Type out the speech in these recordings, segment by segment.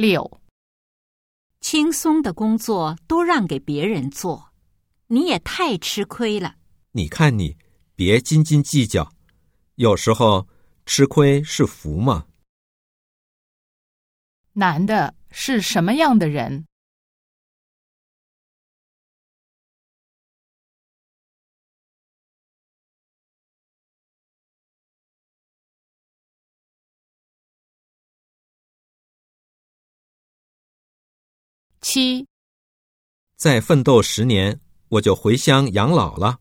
六、轻松的工作都让给别人做，你也太吃亏了。你看你，别斤斤计较，有时候吃亏是福嘛。男的是什么样的人？七、再奋斗十年，我就回乡养老了。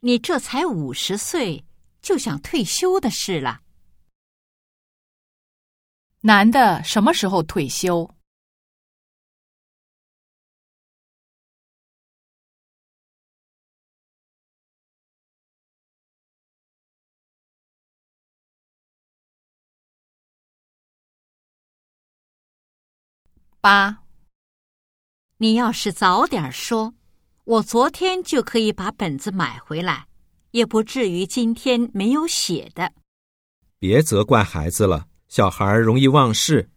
你这才五十岁，就想退休的事了。男的什么时候退休？八、你要是早点说，我昨天就可以把本子买回来，也不至于今天没有写的。别责怪孩子了，小孩儿容易忘事。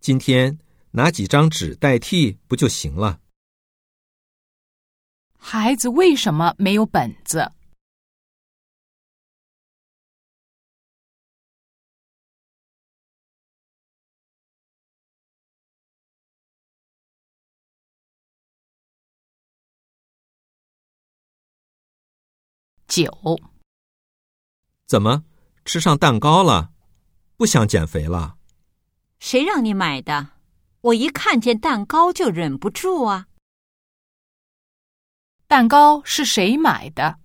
今天拿几张纸代替不就行了？孩子为什么没有本子？九、怎么吃上蛋糕了？不想减肥了？谁让你买的？我一看见蛋糕就忍不住啊！蛋糕是谁买的？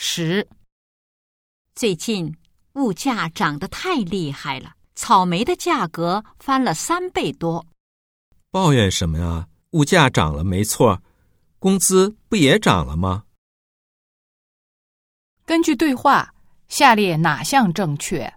十、最近物价涨得太厉害了，草莓的价格翻了三倍多。抱怨什么呀？物价涨了没错，工资不也涨了吗？根据对话，下列哪项正确？